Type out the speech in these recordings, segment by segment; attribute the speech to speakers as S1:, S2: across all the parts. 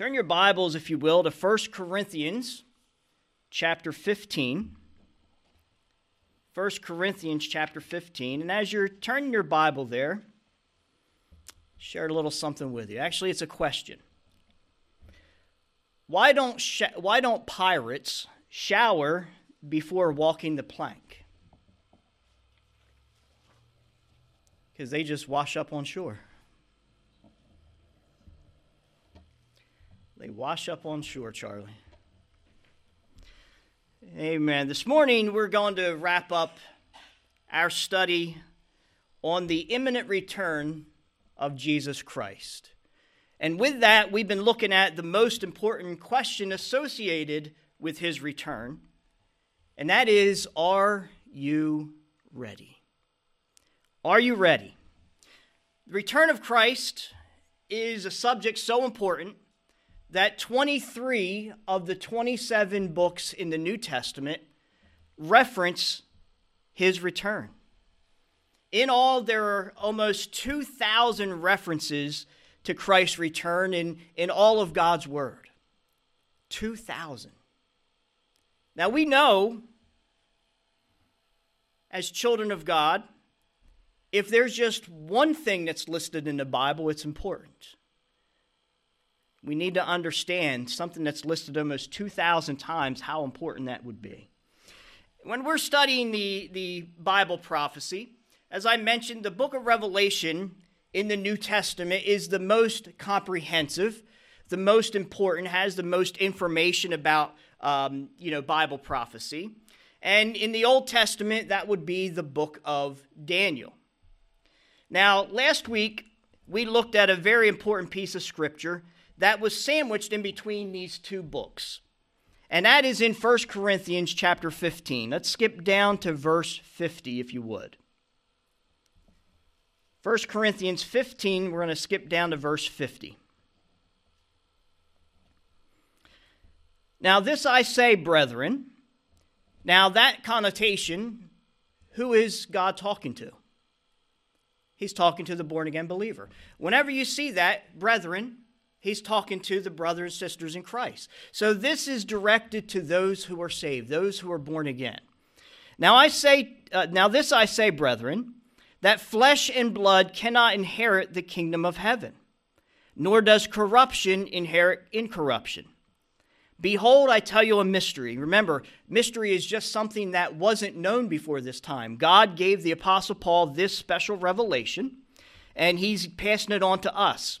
S1: Turn your Bibles, if you will, to 1 Corinthians chapter 15. 1 Corinthians chapter 15. And as you're turning your Bible there, share a little something with you. Actually, it's a question. Why don't, sh- why don't pirates shower before walking the plank? Because they just wash up on shore. They wash up on shore, Charlie. Amen. This morning we're going to wrap up our study on the imminent return of Jesus Christ. And with that, we've been looking at the most important question associated with his return, and that is Are you ready? Are you ready? The return of Christ is a subject so important that 23 of the 27 books in the New Testament reference his return. In all, there are almost 2,000 references to Christ's return in, in all of God's Word. 2,000. Now, we know, as children of God, if there's just one thing that's listed in the Bible, it's important we need to understand something that's listed almost 2,000 times how important that would be. When we're studying the, the Bible prophecy, as I mentioned, the book of Revelation in the New Testament is the most comprehensive, the most important, has the most information about um, you know Bible prophecy. And in the Old Testament, that would be the book of Daniel. Now, last week, we looked at a very important piece of scripture that was sandwiched in between these two books. And that is in 1 Corinthians chapter 15. Let's skip down to verse 50 if you would. 1 Corinthians 15, we're going to skip down to verse 50. Now, this I say, brethren. Now, that connotation, who is God talking to? He's talking to the born again believer. Whenever you see that, brethren, He's talking to the brothers and sisters in Christ. So this is directed to those who are saved, those who are born again. Now I say, uh, now this I say, brethren, that flesh and blood cannot inherit the kingdom of heaven, nor does corruption inherit incorruption. Behold, I tell you a mystery. Remember, mystery is just something that wasn't known before this time. God gave the Apostle Paul this special revelation, and he's passing it on to us.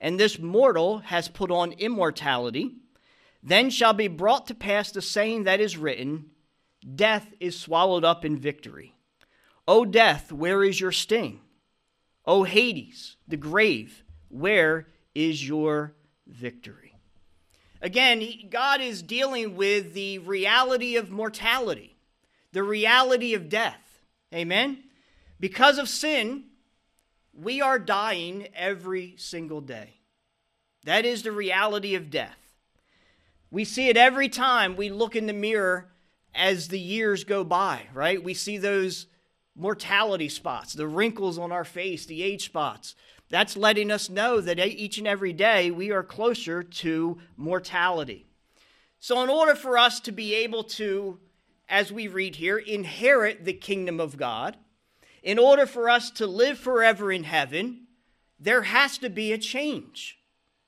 S1: and this mortal has put on immortality, then shall be brought to pass the saying that is written Death is swallowed up in victory. O death, where is your sting? O Hades, the grave, where is your victory? Again, God is dealing with the reality of mortality, the reality of death. Amen? Because of sin, we are dying every single day. That is the reality of death. We see it every time we look in the mirror as the years go by, right? We see those mortality spots, the wrinkles on our face, the age spots. That's letting us know that each and every day we are closer to mortality. So, in order for us to be able to, as we read here, inherit the kingdom of God, in order for us to live forever in heaven, there has to be a change.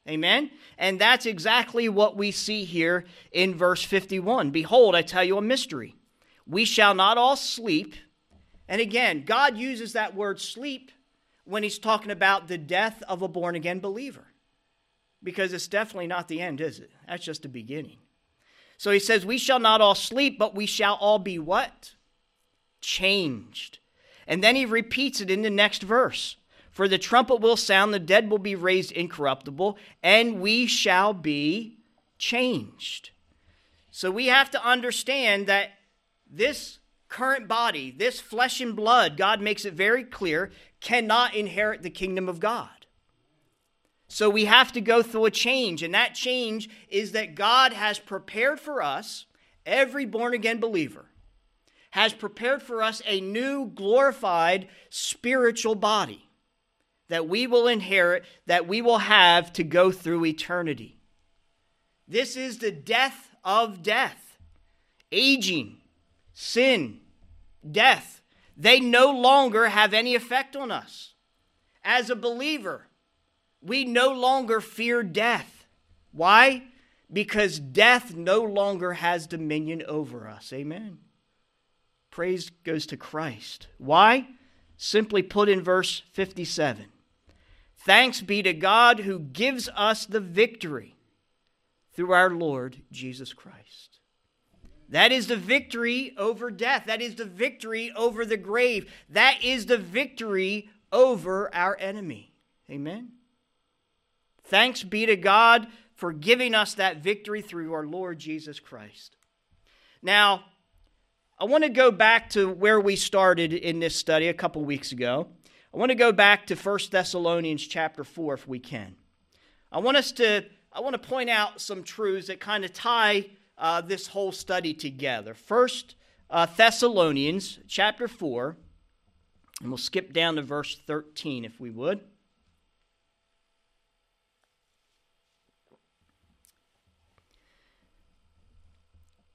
S1: Amen? And that's exactly what we see here in verse 51. Behold, I tell you a mystery. We shall not all sleep. And again, God uses that word sleep when he's talking about the death of a born again believer. Because it's definitely not the end, is it? That's just the beginning. So he says, We shall not all sleep, but we shall all be what? Changed and then he repeats it in the next verse For the trumpet will sound, the dead will be raised incorruptible, and we shall be changed. So we have to understand that this current body, this flesh and blood, God makes it very clear, cannot inherit the kingdom of God. So we have to go through a change, and that change is that God has prepared for us, every born again believer, has prepared for us a new glorified spiritual body that we will inherit, that we will have to go through eternity. This is the death of death, aging, sin, death. They no longer have any effect on us. As a believer, we no longer fear death. Why? Because death no longer has dominion over us. Amen. Praise goes to Christ. Why? Simply put in verse 57 Thanks be to God who gives us the victory through our Lord Jesus Christ. That is the victory over death. That is the victory over the grave. That is the victory over our enemy. Amen. Thanks be to God for giving us that victory through our Lord Jesus Christ. Now, I want to go back to where we started in this study a couple weeks ago. I want to go back to 1 Thessalonians chapter 4 if we can. I want us to I want to point out some truths that kind of tie uh, this whole study together. First uh, Thessalonians chapter 4, and we'll skip down to verse 13 if we would.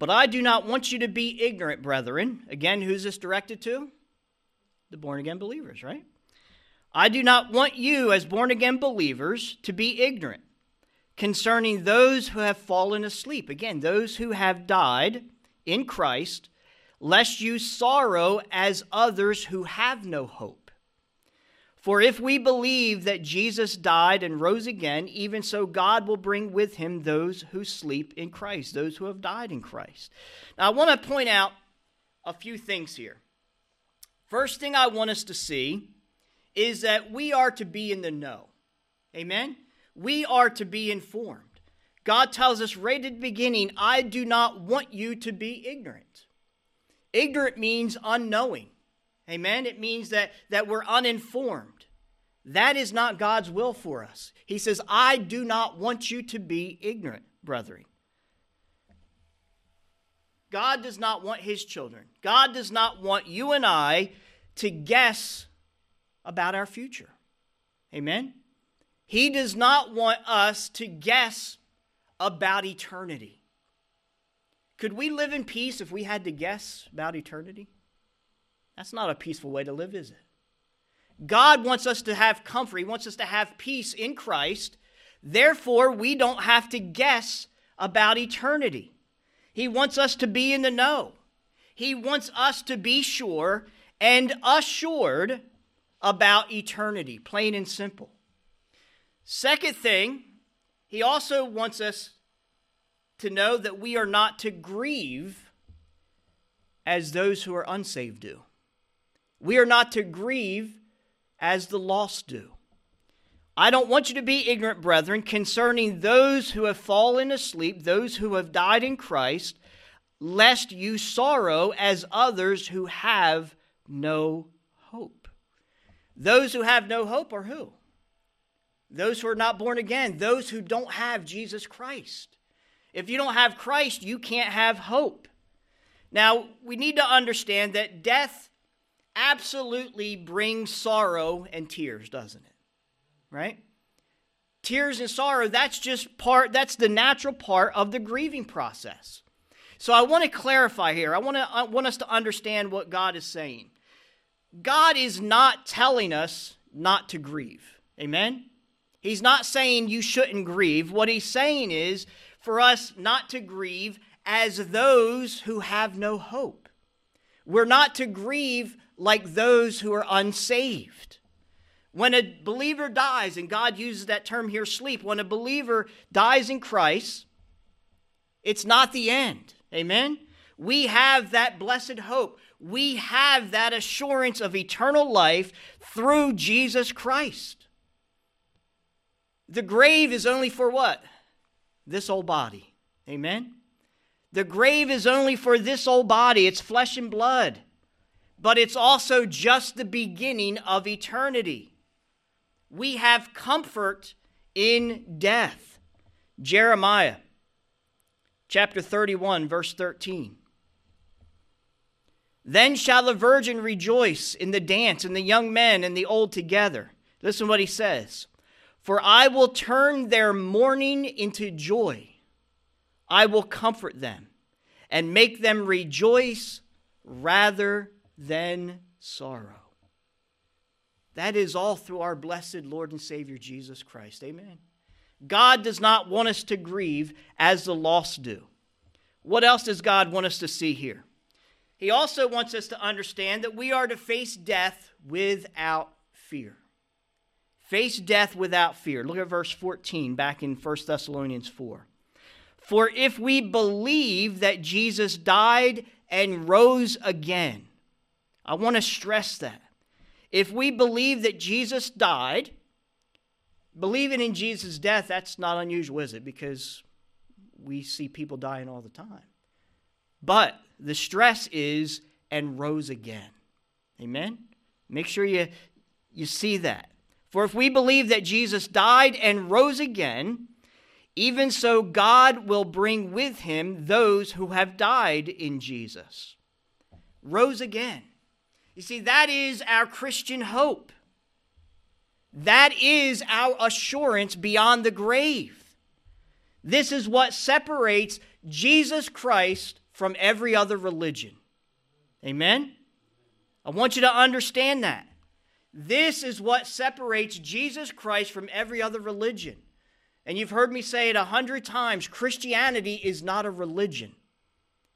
S1: But I do not want you to be ignorant, brethren. Again, who's this directed to? The born again believers, right? I do not want you, as born again believers, to be ignorant concerning those who have fallen asleep. Again, those who have died in Christ, lest you sorrow as others who have no hope. For if we believe that Jesus died and rose again, even so God will bring with him those who sleep in Christ, those who have died in Christ. Now, I want to point out a few things here. First thing I want us to see is that we are to be in the know. Amen? We are to be informed. God tells us right at the beginning, I do not want you to be ignorant. Ignorant means unknowing. Amen? It means that, that we're uninformed. That is not God's will for us. He says, I do not want you to be ignorant, brethren. God does not want his children. God does not want you and I to guess about our future. Amen? He does not want us to guess about eternity. Could we live in peace if we had to guess about eternity? That's not a peaceful way to live, is it? God wants us to have comfort. He wants us to have peace in Christ. Therefore, we don't have to guess about eternity. He wants us to be in the know. He wants us to be sure and assured about eternity, plain and simple. Second thing, he also wants us to know that we are not to grieve as those who are unsaved do. We are not to grieve as the lost do. I don't want you to be ignorant, brethren, concerning those who have fallen asleep, those who have died in Christ, lest you sorrow as others who have no hope. Those who have no hope are who? Those who are not born again, those who don't have Jesus Christ. If you don't have Christ, you can't have hope. Now, we need to understand that death absolutely brings sorrow and tears, doesn't it? Right? Tears and sorrow, that's just part, that's the natural part of the grieving process. So I want to clarify here. I want, to, I want us to understand what God is saying. God is not telling us not to grieve. Amen? He's not saying you shouldn't grieve. What he's saying is for us not to grieve as those who have no hope. We're not to grieve like those who are unsaved. When a believer dies, and God uses that term here, sleep, when a believer dies in Christ, it's not the end. Amen? We have that blessed hope. We have that assurance of eternal life through Jesus Christ. The grave is only for what? This old body. Amen? The grave is only for this old body, it's flesh and blood, but it's also just the beginning of eternity. We have comfort in death. Jeremiah chapter 31, verse 13. Then shall the virgin rejoice in the dance, and the young men and the old together. Listen what he says. For I will turn their mourning into joy. I will comfort them and make them rejoice rather than sorrow. That is all through our blessed Lord and Savior Jesus Christ. Amen. God does not want us to grieve as the lost do. What else does God want us to see here? He also wants us to understand that we are to face death without fear. Face death without fear. Look at verse 14 back in 1 Thessalonians 4. For if we believe that Jesus died and rose again, I want to stress that. If we believe that Jesus died, believing in Jesus' death, that's not unusual, is it? Because we see people dying all the time. But the stress is and rose again. Amen? Make sure you, you see that. For if we believe that Jesus died and rose again, even so God will bring with him those who have died in Jesus. Rose again. You see, that is our Christian hope. That is our assurance beyond the grave. This is what separates Jesus Christ from every other religion. Amen? I want you to understand that. This is what separates Jesus Christ from every other religion. And you've heard me say it a hundred times Christianity is not a religion,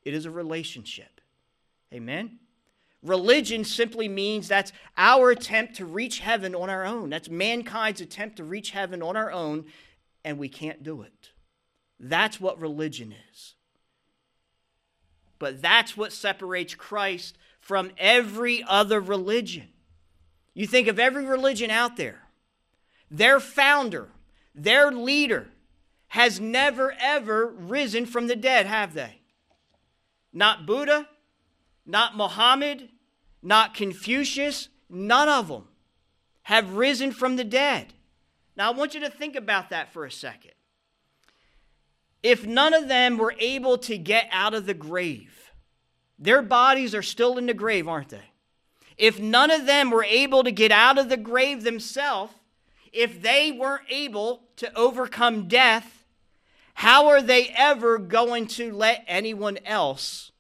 S1: it is a relationship. Amen? Religion simply means that's our attempt to reach heaven on our own. That's mankind's attempt to reach heaven on our own, and we can't do it. That's what religion is. But that's what separates Christ from every other religion. You think of every religion out there, their founder, their leader, has never ever risen from the dead, have they? Not Buddha, not Muhammad, not Confucius, none of them have risen from the dead. Now, I want you to think about that for a second. If none of them were able to get out of the grave, their bodies are still in the grave, aren't they? If none of them were able to get out of the grave themselves, if they weren't able to overcome death, how are they ever going to let anyone else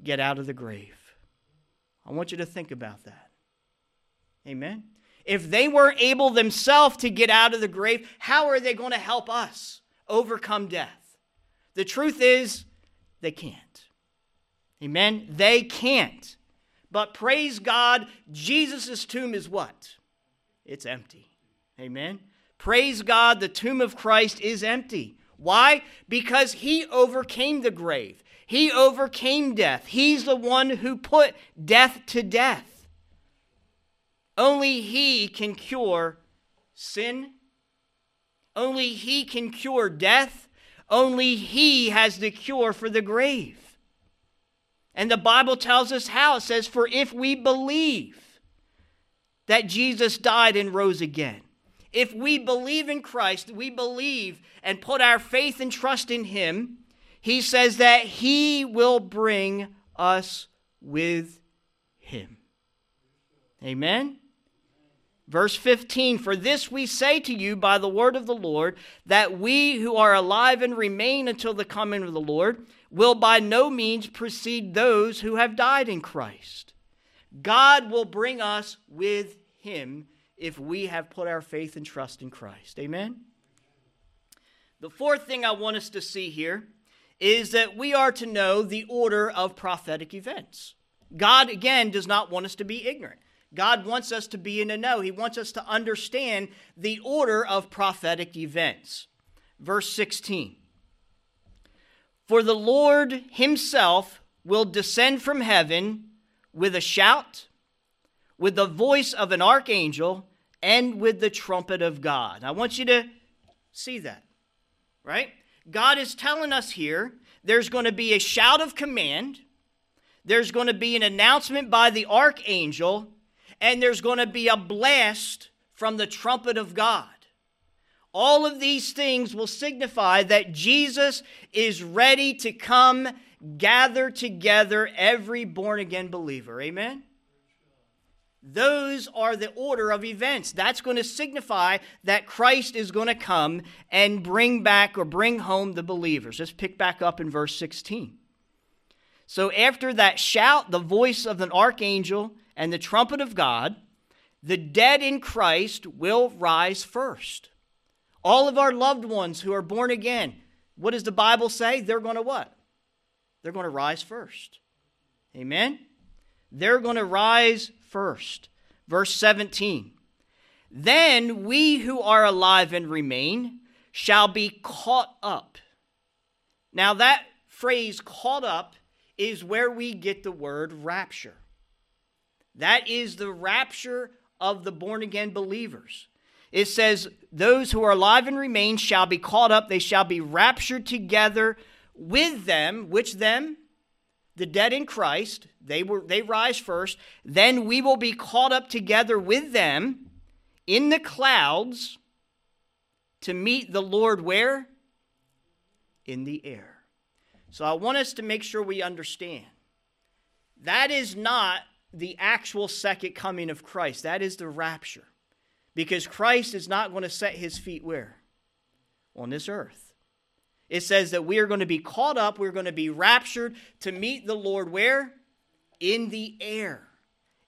S1: get out of the grave? I want you to think about that. Amen. If they weren't able themselves to get out of the grave, how are they going to help us overcome death? The truth is, they can't. Amen. They can't. But praise God, Jesus' tomb is what? It's empty. Amen. Praise God, the tomb of Christ is empty. Why? Because he overcame the grave. He overcame death. He's the one who put death to death. Only he can cure sin. Only he can cure death. Only he has the cure for the grave. And the Bible tells us how. It says, For if we believe that Jesus died and rose again, if we believe in Christ, we believe and put our faith and trust in Him, He says that He will bring us with Him. Amen? Verse 15 For this we say to you by the word of the Lord, that we who are alive and remain until the coming of the Lord will by no means precede those who have died in Christ. God will bring us with him if we have put our faith and trust in Christ. Amen? The fourth thing I want us to see here is that we are to know the order of prophetic events. God, again, does not want us to be ignorant. God wants us to be in the know. He wants us to understand the order of prophetic events. Verse 16 for the Lord himself will descend from heaven with a shout, with the voice of an archangel, and with the trumpet of God. I want you to see that, right? God is telling us here there's going to be a shout of command, there's going to be an announcement by the archangel, and there's going to be a blast from the trumpet of God. All of these things will signify that Jesus is ready to come gather together every born again believer. Amen? Those are the order of events. That's going to signify that Christ is going to come and bring back or bring home the believers. Let's pick back up in verse 16. So, after that shout, the voice of an archangel, and the trumpet of God, the dead in Christ will rise first. All of our loved ones who are born again, what does the Bible say? They're going to what? They're going to rise first. Amen? They're going to rise first. Verse 17 Then we who are alive and remain shall be caught up. Now, that phrase, caught up, is where we get the word rapture. That is the rapture of the born again believers. It says, Those who are alive and remain shall be caught up, they shall be raptured together with them. Which them? The dead in Christ, they were they rise first, then we will be caught up together with them in the clouds to meet the Lord where? In the air. So I want us to make sure we understand. That is not the actual second coming of Christ. That is the rapture. Because Christ is not going to set his feet where? On this earth. It says that we are going to be caught up, we're going to be raptured to meet the Lord where? In the air.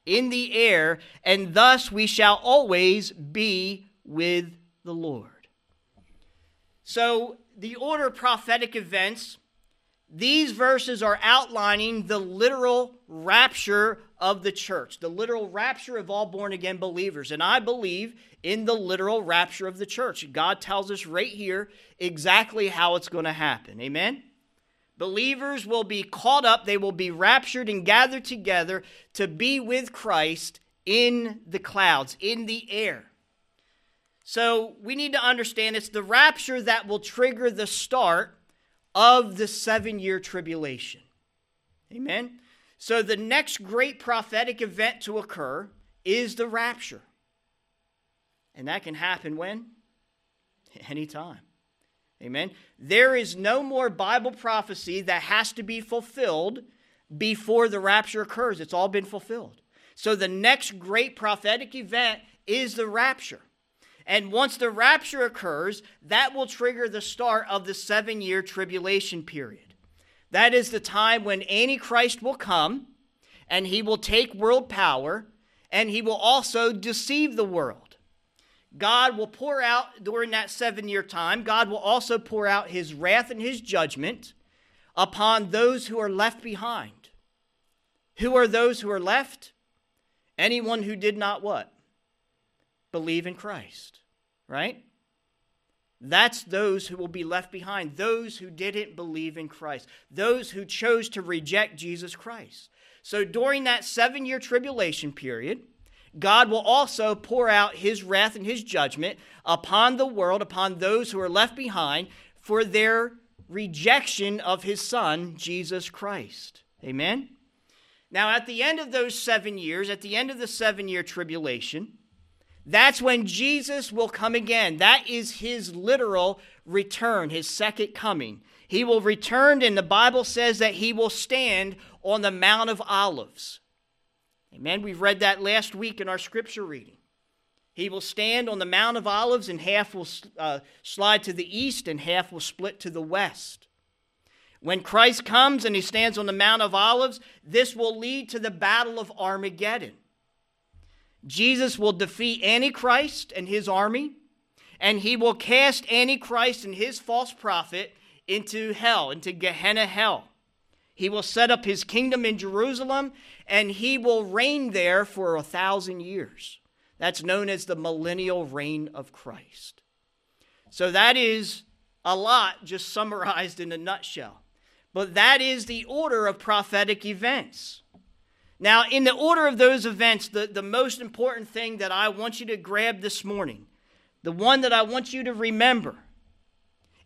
S1: In the air, and thus we shall always be with the Lord. So, the order of prophetic events, these verses are outlining the literal rapture of the church, the literal rapture of all born again believers. And I believe in the literal rapture of the church. God tells us right here exactly how it's going to happen. Amen? Believers will be caught up, they will be raptured and gathered together to be with Christ in the clouds, in the air. So we need to understand it's the rapture that will trigger the start of the seven year tribulation. Amen? So the next great prophetic event to occur is the rapture. And that can happen when? Anytime. Amen. There is no more Bible prophecy that has to be fulfilled before the rapture occurs. It's all been fulfilled. So the next great prophetic event is the rapture. And once the rapture occurs, that will trigger the start of the seven year tribulation period. That is the time when Antichrist will come and he will take world power and he will also deceive the world. God will pour out during that seven year time, God will also pour out his wrath and his judgment upon those who are left behind. Who are those who are left? Anyone who did not what? Believe in Christ, right? That's those who will be left behind, those who didn't believe in Christ, those who chose to reject Jesus Christ. So during that seven year tribulation period, God will also pour out his wrath and his judgment upon the world, upon those who are left behind for their rejection of his son, Jesus Christ. Amen? Now, at the end of those seven years, at the end of the seven year tribulation, that's when Jesus will come again. That is his literal return, his second coming. He will return, and the Bible says that he will stand on the Mount of Olives. Amen. We've read that last week in our scripture reading. He will stand on the Mount of Olives, and half will uh, slide to the east, and half will split to the west. When Christ comes and he stands on the Mount of Olives, this will lead to the battle of Armageddon. Jesus will defeat Antichrist and his army, and he will cast Antichrist and his false prophet into hell, into Gehenna hell. He will set up his kingdom in Jerusalem, and he will reign there for a thousand years. That's known as the millennial reign of Christ. So that is a lot just summarized in a nutshell. But that is the order of prophetic events. Now, in the order of those events, the, the most important thing that I want you to grab this morning, the one that I want you to remember,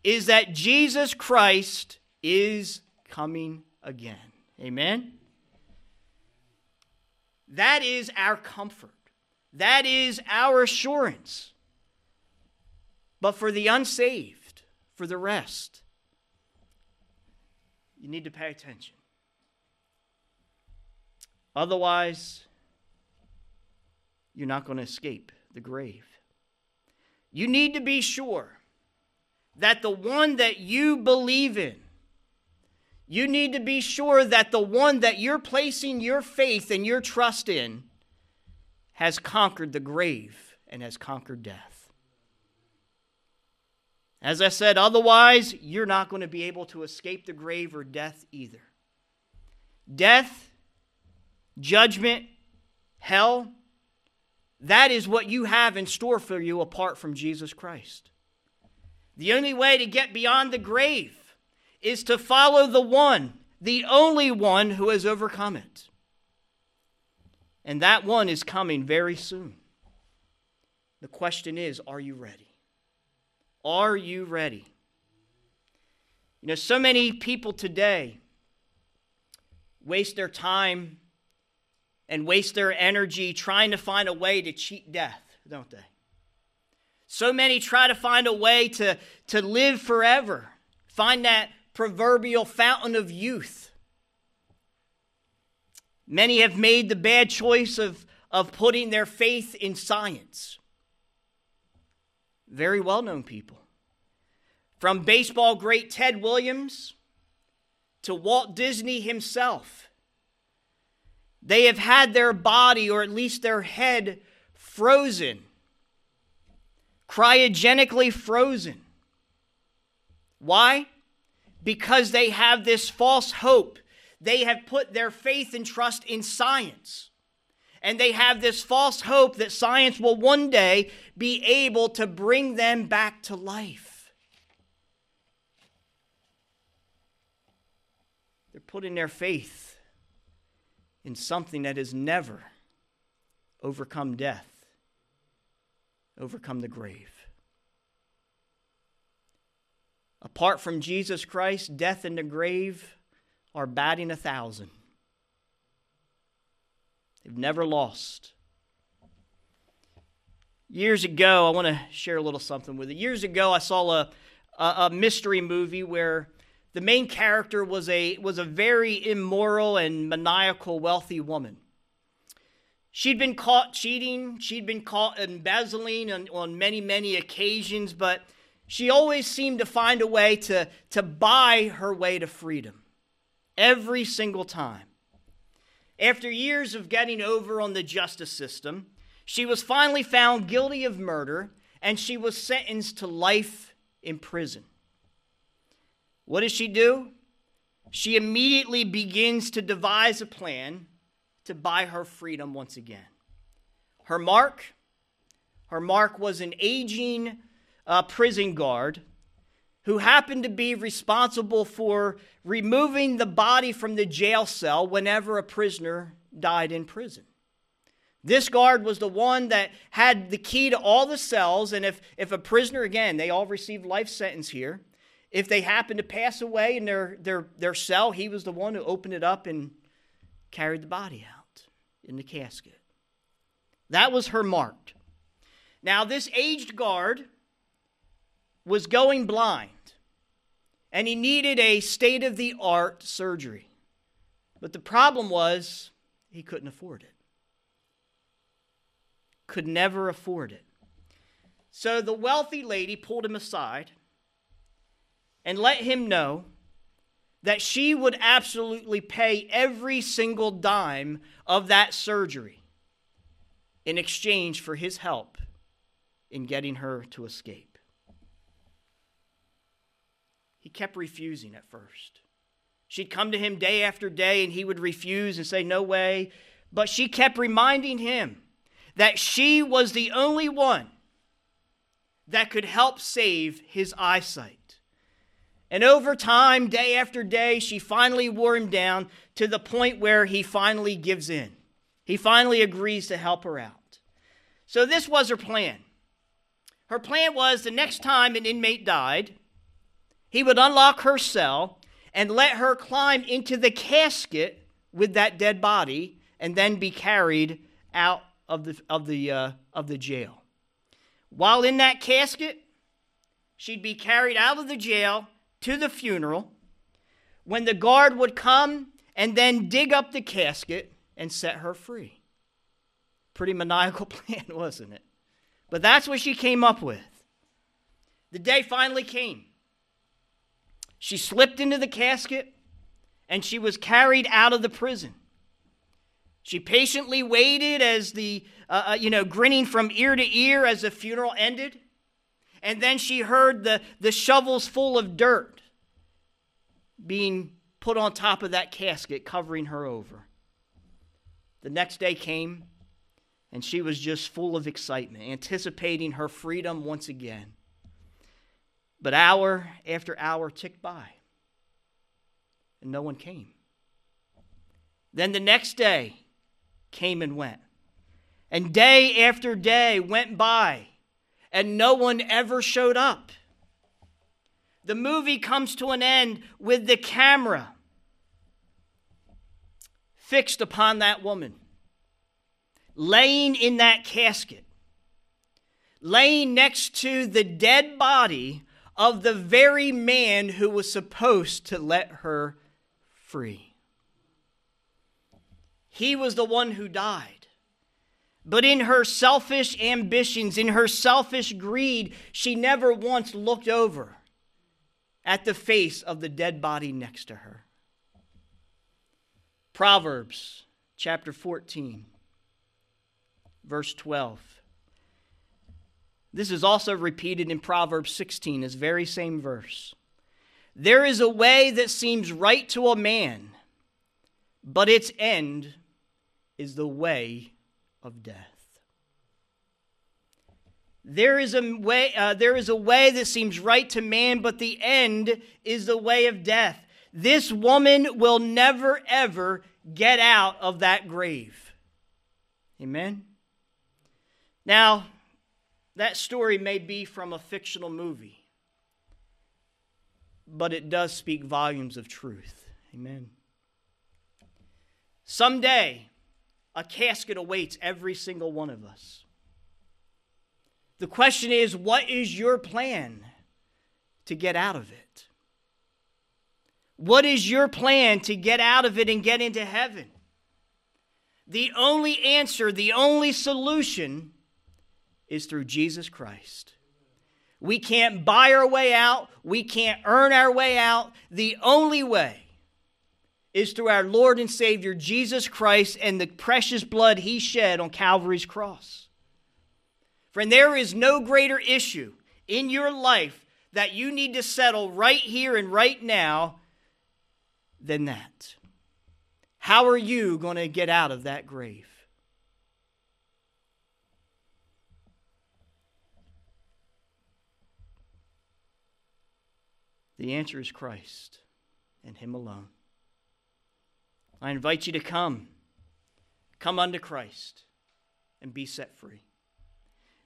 S1: is that Jesus Christ is coming again. Amen? That is our comfort. That is our assurance. But for the unsaved, for the rest, you need to pay attention. Otherwise, you're not going to escape the grave. You need to be sure that the one that you believe in, you need to be sure that the one that you're placing your faith and your trust in has conquered the grave and has conquered death. As I said, otherwise, you're not going to be able to escape the grave or death either. Death, judgment, hell, that is what you have in store for you apart from Jesus Christ. The only way to get beyond the grave is to follow the one, the only one who has overcome it. And that one is coming very soon. The question is are you ready? Are you ready? You know, so many people today waste their time and waste their energy trying to find a way to cheat death, don't they? So many try to find a way to, to live forever, find that proverbial fountain of youth. Many have made the bad choice of, of putting their faith in science. Very well known people. From baseball great Ted Williams to Walt Disney himself. They have had their body, or at least their head, frozen, cryogenically frozen. Why? Because they have this false hope. They have put their faith and trust in science. And they have this false hope that science will one day be able to bring them back to life. They're putting their faith in something that has never overcome death, overcome the grave. Apart from Jesus Christ, death and the grave are batting a thousand. They've never lost. Years ago, I want to share a little something with you. Years ago, I saw a, a, a mystery movie where the main character was a, was a very immoral and maniacal wealthy woman. She'd been caught cheating, she'd been caught embezzling on, on many, many occasions, but she always seemed to find a way to, to buy her way to freedom every single time. After years of getting over on the justice system, she was finally found guilty of murder and she was sentenced to life in prison. What does she do? She immediately begins to devise a plan to buy her freedom once again. Her mark, her mark was an aging uh, prison guard who happened to be responsible for removing the body from the jail cell whenever a prisoner died in prison. This guard was the one that had the key to all the cells, and if, if a prisoner, again, they all received life sentence here, if they happened to pass away in their, their, their cell, he was the one who opened it up and carried the body out in the casket. That was her mark. Now, this aged guard was going blind, and he needed a state of the art surgery. But the problem was he couldn't afford it. Could never afford it. So the wealthy lady pulled him aside and let him know that she would absolutely pay every single dime of that surgery in exchange for his help in getting her to escape. He kept refusing at first. She'd come to him day after day and he would refuse and say, No way. But she kept reminding him that she was the only one that could help save his eyesight. And over time, day after day, she finally wore him down to the point where he finally gives in. He finally agrees to help her out. So, this was her plan. Her plan was the next time an inmate died, He would unlock her cell and let her climb into the casket with that dead body and then be carried out of the, of the, uh, of the jail. While in that casket, she'd be carried out of the jail to the funeral when the guard would come and then dig up the casket and set her free. Pretty maniacal plan, wasn't it? But that's what she came up with. The day finally came. She slipped into the casket and she was carried out of the prison. She patiently waited as the, uh, uh, you know, grinning from ear to ear as the funeral ended. And then she heard the, the shovels full of dirt being put on top of that casket, covering her over. The next day came, and she was just full of excitement, anticipating her freedom once again. But hour after hour ticked by, and no one came. Then the next day came and went. And day after day went by, and no one ever showed up. The movie comes to an end with the camera fixed upon that woman, laying in that casket, laying next to the dead body of the very man who was supposed to let her free. He was the one who died. But in her selfish ambitions, in her selfish greed, she never once looked over at the face of the dead body next to her. Proverbs chapter 14, verse 12. This is also repeated in Proverbs 16, this very same verse. There is a way that seems right to a man, but its end is the way of death. There is a way, uh, there is a way that seems right to man, but the end is the way of death. This woman will never, ever get out of that grave. Amen? Now, that story may be from a fictional movie, but it does speak volumes of truth. Amen. Someday, a casket awaits every single one of us. The question is what is your plan to get out of it? What is your plan to get out of it and get into heaven? The only answer, the only solution is through Jesus Christ. We can't buy our way out, we can't earn our way out. The only way is through our Lord and Savior Jesus Christ and the precious blood he shed on Calvary's cross. Friend, there is no greater issue in your life that you need to settle right here and right now than that. How are you going to get out of that grave? The answer is Christ and Him alone. I invite you to come. Come unto Christ and be set free.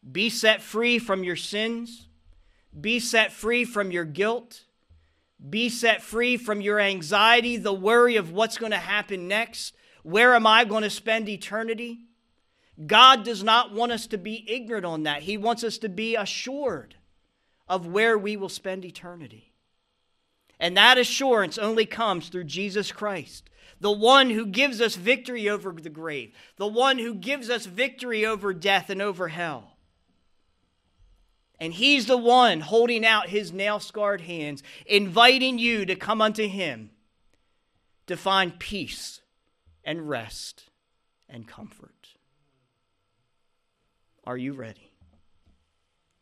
S1: Be set free from your sins. Be set free from your guilt. Be set free from your anxiety, the worry of what's going to happen next. Where am I going to spend eternity? God does not want us to be ignorant on that. He wants us to be assured of where we will spend eternity. And that assurance only comes through Jesus Christ, the one who gives us victory over the grave, the one who gives us victory over death and over hell. And he's the one holding out his nail scarred hands, inviting you to come unto him to find peace and rest and comfort. Are you ready?